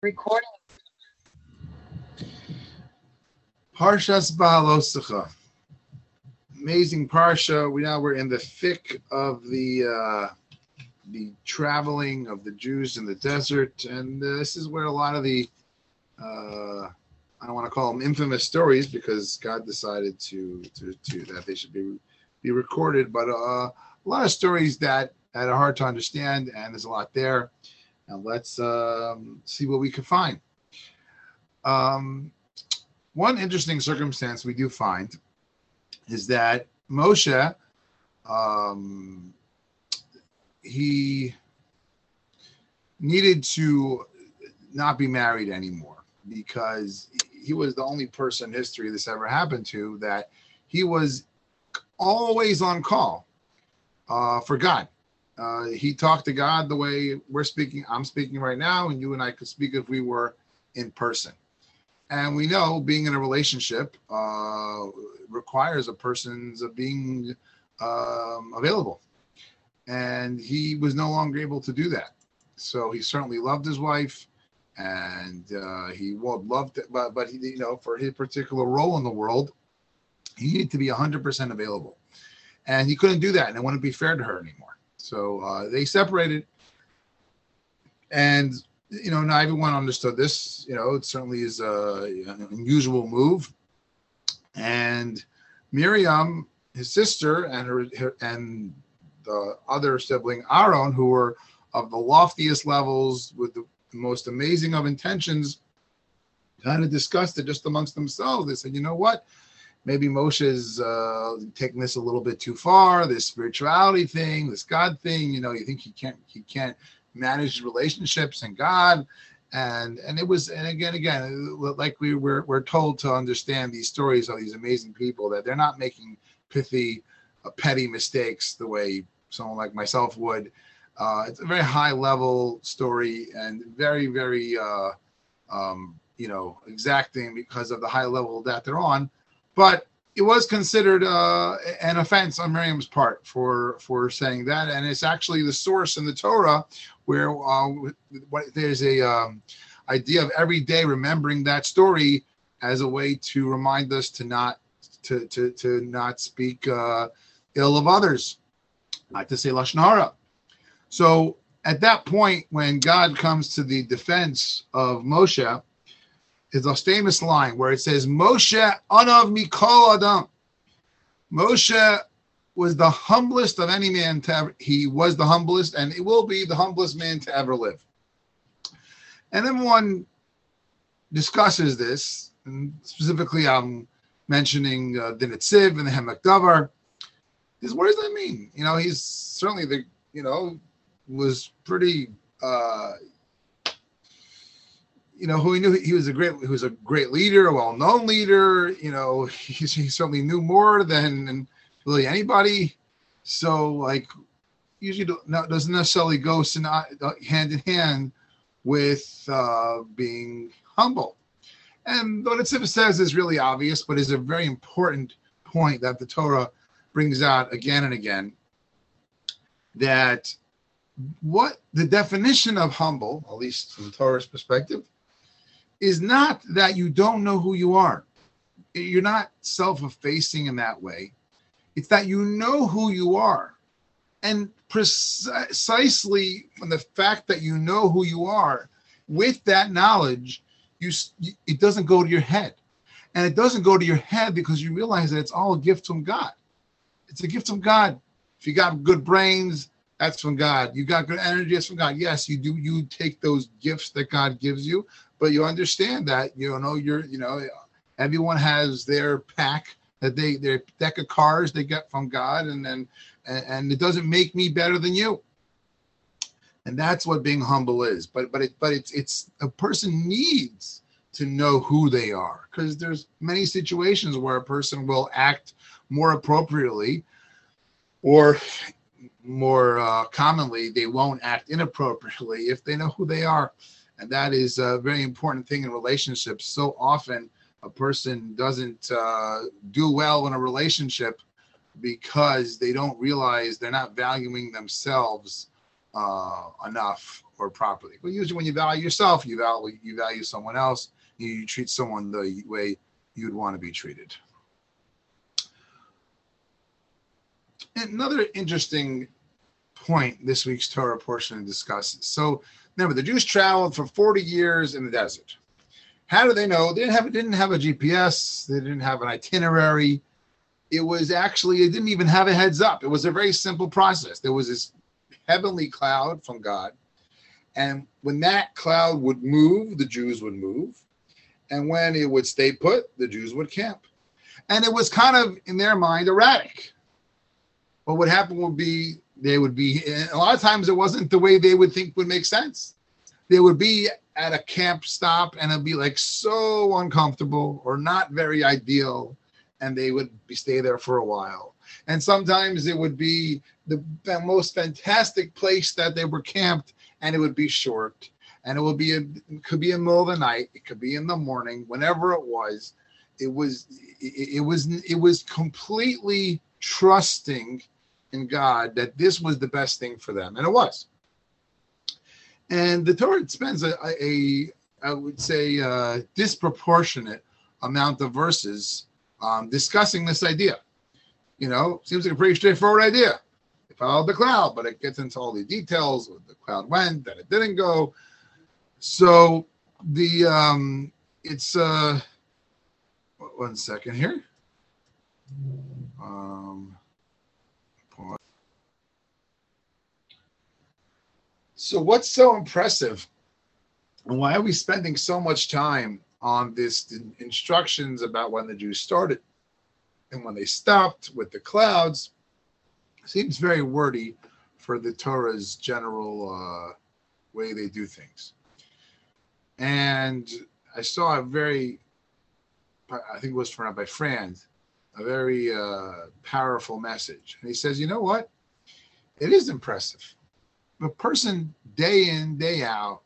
Recording. Parshas Baaloscha. Amazing parsha. We now we're in the thick of the uh, the traveling of the Jews in the desert, and uh, this is where a lot of the uh, I don't want to call them infamous stories because God decided to to, to that they should be be recorded, but uh, a lot of stories that that are hard to understand, and there's a lot there. And let's um, see what we can find. Um, one interesting circumstance we do find is that Moshe, um, he needed to not be married anymore because he was the only person in history this ever happened to that he was always on call uh, for God. Uh, he talked to God the way we're speaking. I'm speaking right now, and you and I could speak if we were in person. And we know being in a relationship uh, requires a person's being um, available. And he was no longer able to do that. So he certainly loved his wife, and uh, he loved it, but but he, you know, for his particular role in the world, he needed to be 100% available, and he couldn't do that, and it wouldn't be fair to her anymore. So uh, they separated, and you know, not everyone understood this. You know, it certainly is a, an unusual move. And Miriam, his sister, and her, her, and the other sibling Aaron, who were of the loftiest levels with the most amazing of intentions, kind of discussed it just amongst themselves. They said, you know what? Maybe Moshe is uh, taking this a little bit too far. This spirituality thing, this God thing. You know, you think he can't he can't manage relationships and God. And and it was and again again like we were we're told to understand these stories of these amazing people that they're not making pithy, uh, petty mistakes the way someone like myself would. Uh, it's a very high level story and very very uh, um, you know exacting because of the high level that they're on. But it was considered uh, an offense on Miriam's part for for saying that, and it's actually the source in the Torah where uh, what, there's a um, idea of every day remembering that story as a way to remind us to not to to, to not speak uh, ill of others, not to say lashon hara. So at that point, when God comes to the defense of Moshe, is a famous line where it says, "Moshe anav mikol adam." Moshe was the humblest of any man to ever, he was the humblest and he will be the humblest man to ever live. And everyone discusses this, and specifically I'm mentioning uh, the Netziv and the Ha'amek Davar. Is what does that mean? You know, he's certainly the, you know, was pretty uh you know who he knew he was a great he was a great leader a well-known leader you know he, he certainly knew more than really anybody. So like usually not, doesn't necessarily go hand in hand with uh, being humble. And what it says is really obvious, but is a very important point that the Torah brings out again and again. That what the definition of humble, at least from the Torah's perspective, is not that you don't know who you are. You're not self effacing in that way. It's that you know who you are. And precisely from the fact that you know who you are, with that knowledge, you it doesn't go to your head. And it doesn't go to your head because you realize that it's all a gift from God. It's a gift from God. If you got good brains, that's from God. You got good energy, that's from God. Yes, you do. You take those gifts that God gives you, but you understand that you know you're you know everyone has their pack that they their deck of cards they get from God, and then and, and it doesn't make me better than you. And that's what being humble is. But but it but it's it's a person needs to know who they are because there's many situations where a person will act more appropriately or more uh, commonly they won't act inappropriately if they know who they are and that is a very important thing in relationships so often a person doesn't uh, do well in a relationship because they don't realize they're not valuing themselves uh, enough or properly. But usually, when you value yourself, you value you value someone else. and You treat someone the way you'd want to be treated. Another interesting point this week's Torah portion discusses. So remember, the Jews traveled for 40 years in the desert. How do they know? They didn't have didn't have a GPS. They didn't have an itinerary. It was actually it didn't even have a heads up. It was a very simple process. There was this heavenly cloud from God, and when that cloud would move, the Jews would move, and when it would stay put, the Jews would camp. And it was kind of in their mind erratic. But what happened would be they would be a lot of times it wasn't the way they would think would make sense. They would be at a camp stop and it'd be like so uncomfortable or not very ideal and they would be stay there for a while. And sometimes it would be the, most fantastic place that they were camped and it would be short. And it would be a, it could be in the middle of the night it could be in the morning whenever it was. It was it, it was it was completely trusting in god that this was the best thing for them and it was and the Torah spends a, a I would say, a disproportionate amount of verses um, discussing this idea. You know, seems like a pretty straightforward idea. They followed the cloud, but it gets into all the details. where The cloud went, that it didn't go. So the um, it's uh, one second here. Um, So, what's so impressive? And why are we spending so much time on this instructions about when the Jews started and when they stopped with the clouds? Seems very wordy for the Torah's general uh, way they do things. And I saw a very, I think it was from Rabbi Frand, a very uh, powerful message. And he says, you know what? It is impressive a person day in day out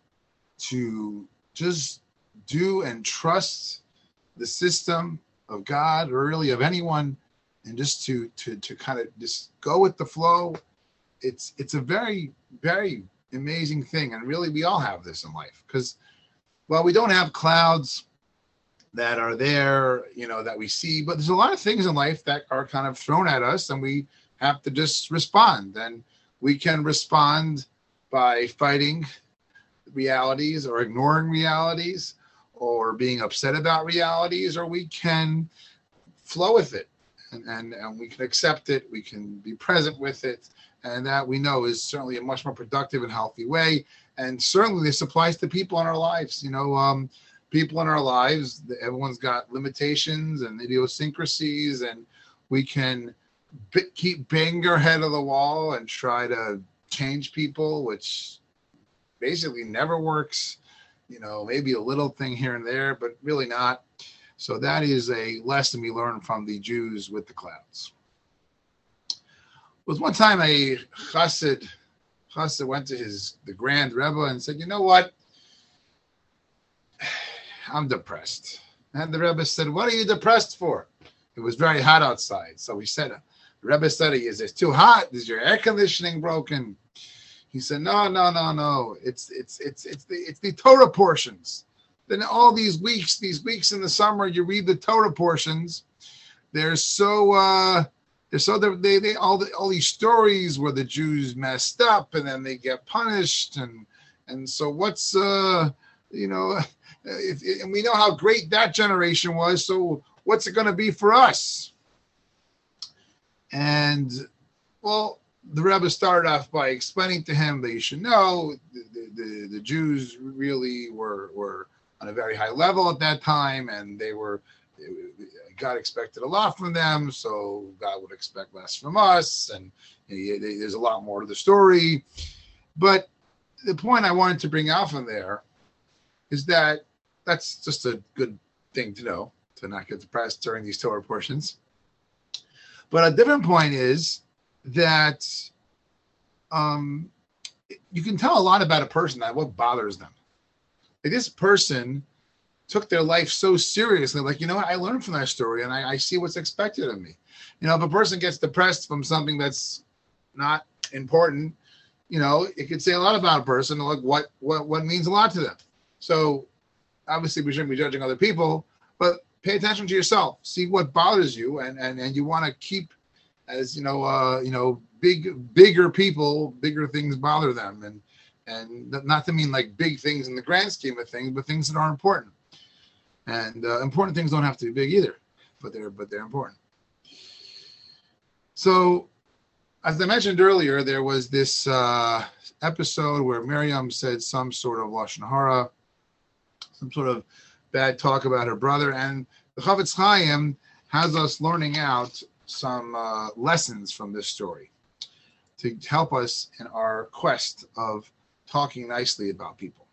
to just do and trust the system of God or really of anyone and just to to to kind of just go with the flow it's it's a very very amazing thing. And really we all have this in life because well we don't have clouds that are there you know that we see but there's a lot of things in life that are kind of thrown at us and we have to just respond. And we can respond by fighting realities or ignoring realities or being upset about realities, or we can flow with it and, and, and we can accept it, we can be present with it, and that we know is certainly a much more productive and healthy way. And certainly this applies to people in our lives. You know, um, people in our lives, everyone's got limitations and idiosyncrasies, and we can b- keep banging our head of the wall and try to change people, which basically never works. You know, maybe a little thing here and there, but really not. So that is a lesson we learned from the Jews with the clouds. It was one time a chassid, chassid went to his the grand rebbe and said, "You know what? I'm depressed." And the rebbe said, "What are you depressed for?" It was very hot outside, so he said, "The rebbe said, is it too hot? Is your air conditioning broken?" He said, "No, no, no, no. It's it's it's it's the it's the Torah portions. Then all these weeks, these weeks in the summer, you read the Torah portions. They're so uh, they're so they they all the, all these stories where the Jews messed up and then they get punished and and so what's uh you know if, and we know how great that generation was. So what's it going to be for us?" And well, the Rebbe started off by explaining to him that you should know the, the, the, Jews really were, were on a very high level at that time, and they were God expected a lot from them, so God would expect less from us, and there's a lot more to the story. But the point I wanted to bring out from there is that that's just a good thing to know to not get depressed during these Torah portions. But a different point is that um, you can tell a lot about a person that what bothers them. Like this person took their life so seriously, like, you know what, I learned from that story and I, I see what's expected of me. You know, if a person gets depressed from something that's not important, you know, it could say a lot about a person, like what what what means a lot to them. So obviously we shouldn't be judging other people, but pay attention to yourself. See what bothers you, and and and you want to keep as you know, uh, you know, big bigger people, bigger things bother them, and and not to mean like big things in the grand scheme of things, but things that are important. And uh, important things don't have to be big either, but they're but they're important. So, as I mentioned earlier, there was this uh, episode where Miriam said some sort of lashon hara, some sort of bad talk about her brother, and the Chofetz Chaim has us learning out some uh, lessons from this story to help us in our quest of talking nicely about people.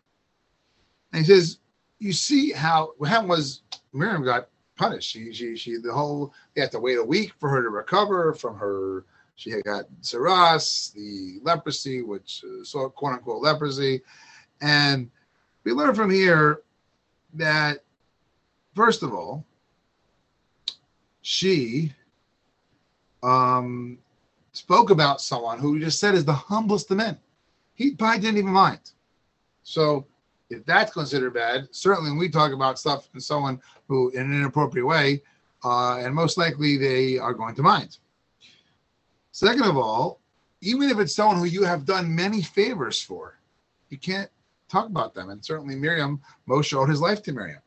And he says, you see how what happened was Miriam got punished. She, she, she, the whole, they had to wait a week for her to recover from her. She had got saras, the leprosy, which uh, so quote unquote leprosy. And we learn from here that, first of all, she um, spoke about someone who just said is the humblest of men. He probably didn't even mind. So if that's considered bad, certainly when we talk about stuff and someone who in an inappropriate way, uh, and most likely they are going to mind. Second of all, even if it's someone who you have done many favors for, you can't talk about them. And certainly Miriam, Moshe owed his life to Miriam.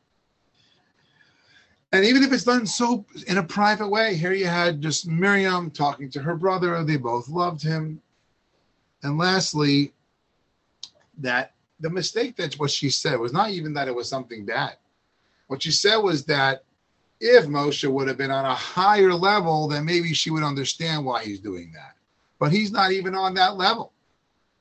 And even if it's done so in a private way, here you had just Miriam talking to her brother. They both loved him. And lastly, that the mistake that what she said was not even that it was something bad. What she said was that if Moshe would have been on a higher level, then maybe she would understand why he's doing that. But he's not even on that level.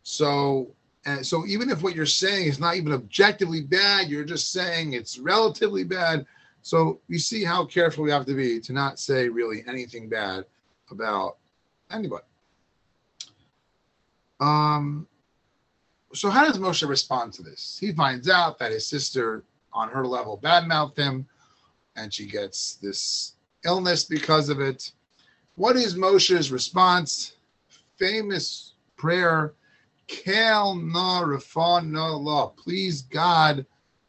So, and so even if what you're saying is not even objectively bad, you're just saying it's relatively bad. So you see how careful we have to be to not say really anything bad about anybody. Um, so how does Moshe respond to this? He finds out that his sister, on her level, badmouthed him, and she gets this illness because of it. What is Moshe's response? Famous prayer, Kel na refon na law. Please God,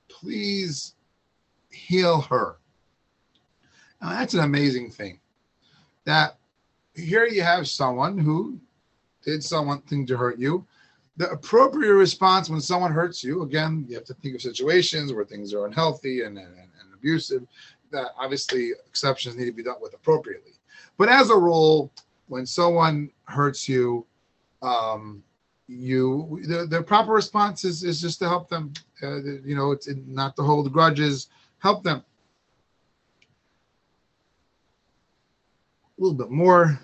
please heal her. Now that's an amazing thing. That here you have someone who did something to hurt you the appropriate response when someone hurts you again you have to think of situations where things are unhealthy and, and, and abusive that obviously exceptions need to be dealt with appropriately but as a rule when someone hurts you um, you the, the proper response is, is just to help them uh, you know it's not to hold grudges help them. A little bit more.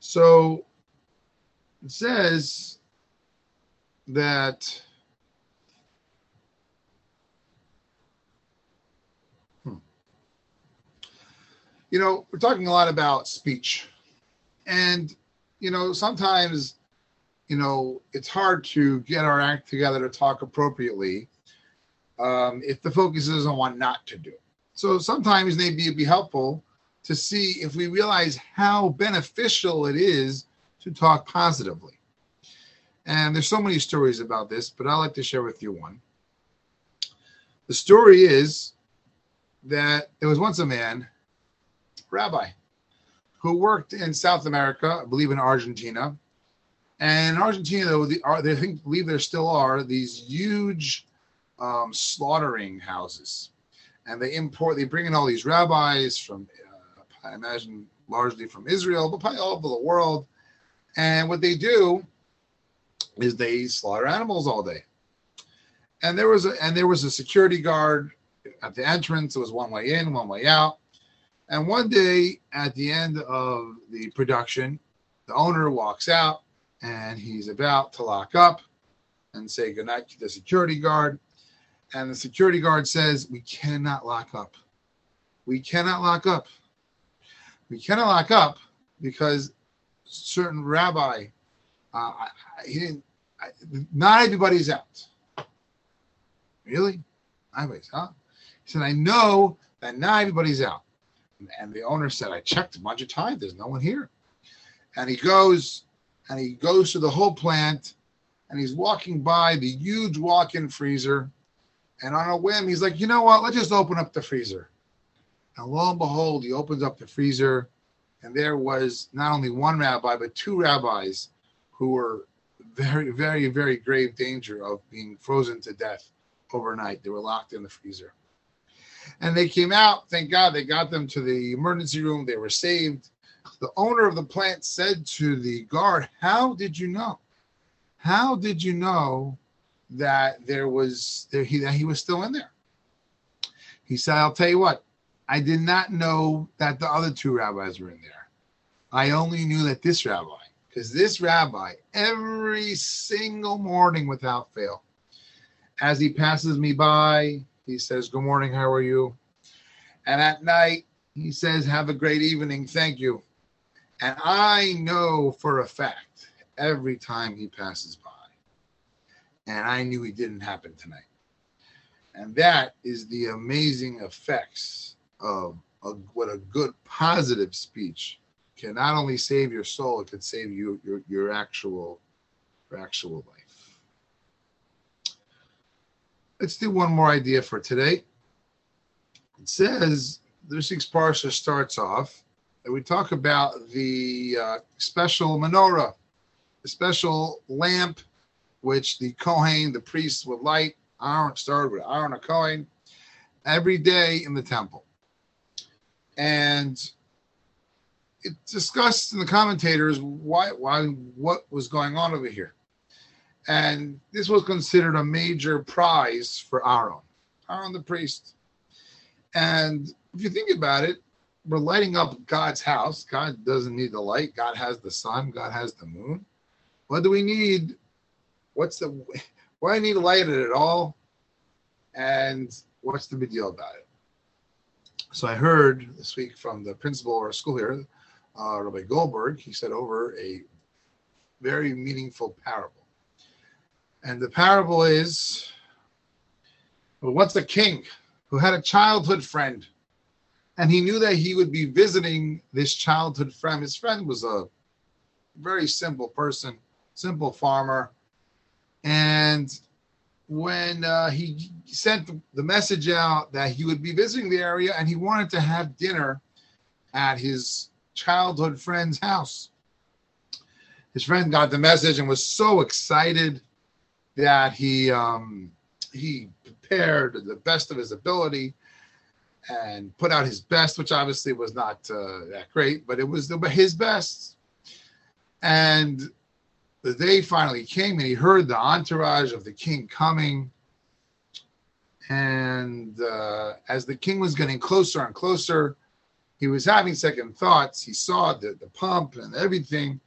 So it says that hmm, you know we're talking a lot about speech. And you know sometimes you know it's hard to get our act together to talk appropriately um, if the focus is on what not to do so sometimes maybe it'd be helpful to see if we realize how beneficial it is to talk positively. And there's so many stories about this, but I'd like to share with you one. The story is that there was once a man, rabbi, who worked in South America, I believe in Argentina. And in Argentina, though, the, are, they think, believe there still are these huge um, slaughtering houses. And they import, they bring in all these rabbis from, uh, I imagine, largely from Israel, but probably all over the world and what they do is they slaughter animals all day. And there was a and there was a security guard at the entrance. It was one way in, one way out. And one day at the end of the production, the owner walks out and he's about to lock up and say goodnight to the security guard. And the security guard says, We cannot lock up. We cannot lock up. We cannot lock up because certain rabbi. Uh, he didn't. I, not everybody's out. Really? Everybody's huh? He said, I know that not everybody's out. And the owner said, I checked a bunch of times. There's no one here. And he goes and he goes to the whole plant and he's walking by the huge walk-in freezer and on a whim he's like you know what let's just open up the freezer and lo and behold he opens up the freezer and there was not only one rabbi but two rabbis who were very very very grave danger of being frozen to death overnight they were locked in the freezer and they came out thank god they got them to the emergency room they were saved the owner of the plant said to the guard, How did you know? How did you know that there was that he, that he was still in there? He said, I'll tell you what, I did not know that the other two rabbis were in there. I only knew that this rabbi, because this rabbi, every single morning without fail, as he passes me by, he says, Good morning, how are you? And at night, he says, Have a great evening, thank you. And I know for a fact every time he passes by. And I knew it didn't happen tonight. And that is the amazing effects of what a good positive speech can not only save your soul, it could save you your, your actual your actual life. Let's do one more idea for today. It says this week's parsha starts off and we talk about the uh, special menorah, the special lamp, which the Kohen, the priest, would light. Aaron started with Aaron a Kohen every day in the temple. And it discussed in the commentators why, why, what was going on over here. And this was considered a major prize for Aaron, Aaron the priest. And if you think about it, we're lighting up God's house. God doesn't need the light. God has the sun. God has the moon. What do we need? What's the why do I need light at all? And what's the big deal about it? So I heard this week from the principal of our school here, uh, Rabbi Goldberg. He said over a very meaningful parable, and the parable is: well, what's a king who had a childhood friend and he knew that he would be visiting this childhood friend. His friend was a very simple person, simple farmer, and when uh, he sent the message out that he would be visiting the area and he wanted to have dinner at his childhood friend's house. His friend got the message and was so excited that he um, he prepared the best of his ability and put out his best, which obviously was not uh, that great, but it was the, his best. And the day finally came, and he heard the entourage of the king coming. And uh, as the king was getting closer and closer, he was having second thoughts. He saw the, the pump and everything.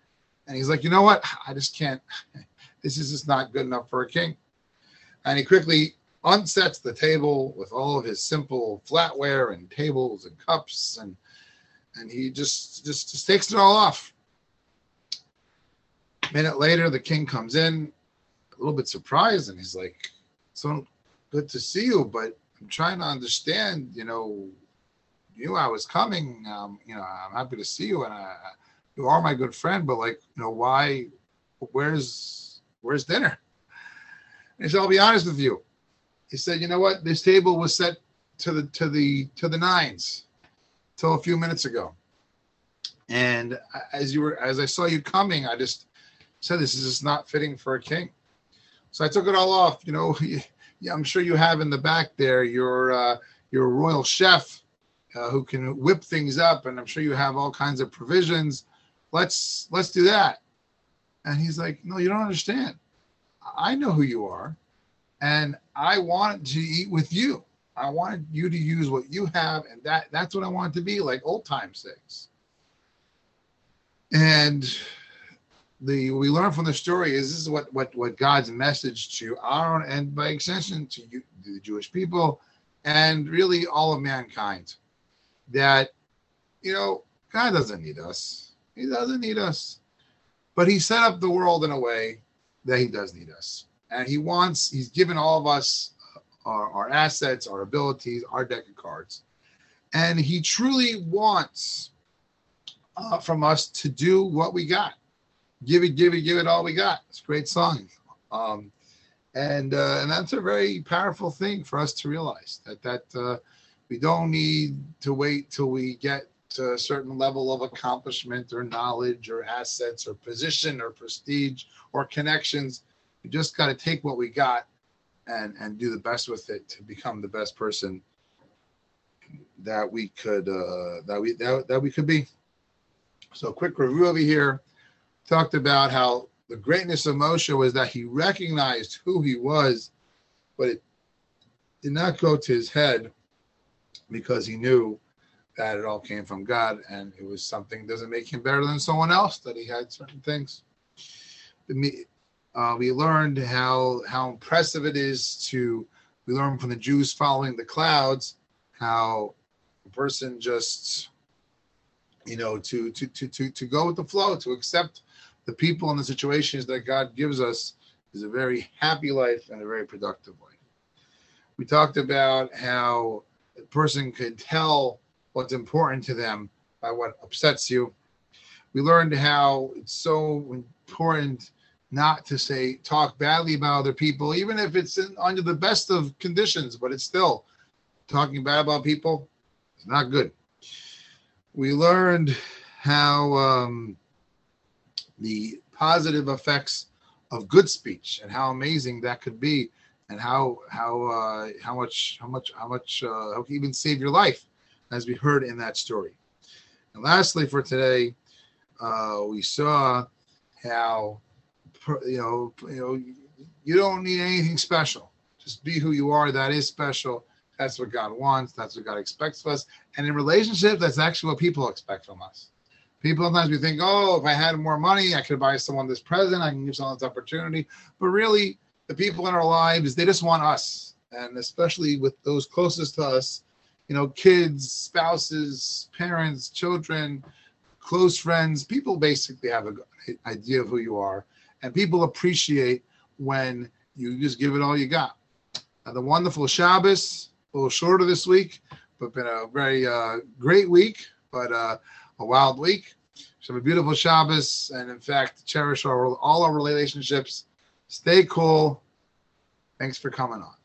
And he's like, you know what? I just can't. This is just not good enough for a king. And he quickly unsets the table with all of his simple flatware and tables and cups and and he just just, just takes it all off. A minute later, the king comes in, a little bit surprised, and he's like, "So good to see you, but I'm trying to understand. You know, you I was coming. Um, you know, I'm happy to see you, and I, you are my good friend. But like, you know, why? Where's where's dinner?" And he said, "I'll be honest with you he said, "You know what? This table was set to the to the to the nines till a few minutes ago." And as you were as I saw you coming, I just said, "This is not fitting for a king." So I took it all off. You know, I'm sure you have in the back there your uh, your royal chef uh, who can whip things up, and I'm sure you have all kinds of provisions. Let's let's do that. And he's like, "No, you don't understand. I know who you are and I wanted to eat with you. I wanted you to use what you have, and that that's what I wanted to be like old time things. And the we learn from the story is this is what what what God's message to Aaron and by extension to you, the Jewish people, and really all of mankind, that you know God doesn't need us. He doesn't need us, but He set up the world in a way that He does need us and he wants he's given all of us our, our assets our abilities our deck of cards and he truly wants uh, from us to do what we got give it, give it, give it all we got. It's a great song. Um, and uh, and that's a very powerful thing for us to realize that that uh, we don't need to wait till we get a certain level of accomplishment or knowledge or assets or position or prestige or connections. We just got to take what we got and and do the best with it to become the best person that we could uh, that we that, that we could be. So, quick review over here talked about how the greatness of Moshe was that he recognized who he was, but it did not go to his head because he knew that it all came from God and it was something doesn't make him better than someone else that he had certain things. Uh, we learned how how impressive it is to we learned from the Jews following the clouds how a person just you know to to to to to go with the flow to accept the people and the situations that God gives us is a very happy life and a very productive life. We talked about how a person could tell what's important to them by what upsets you. We learned how it's so important not to say talk badly about other people, even if it's in, under the best of conditions, but it's still talking bad about people. It's not good. We learned how um, the positive effects of good speech and how amazing that could be and how how uh, how much how much how much uh, how can even save your life as we heard in that story. And lastly for today uh, we saw how you know you know you don't need anything special. Just be who you are. That is special. That's what god wants. That's what god expects of us. And in relationships that's actually what people expect from us. People sometimes we think, oh, if I had more money, I could buy someone this present, I can give someone this opportunity. But really, the people in our lives, they just want us. And especially with those closest to us, you know, kids, spouses, parents, children, close friends, people basically have an idea of who you are. And people appreciate when you just give it all you got. The wonderful Shabbos, a little shorter this week, but been a very uh, great week. But uh, a wild week. So have a beautiful Shabbos, and in fact, cherish our, all our relationships. Stay cool. Thanks for coming on.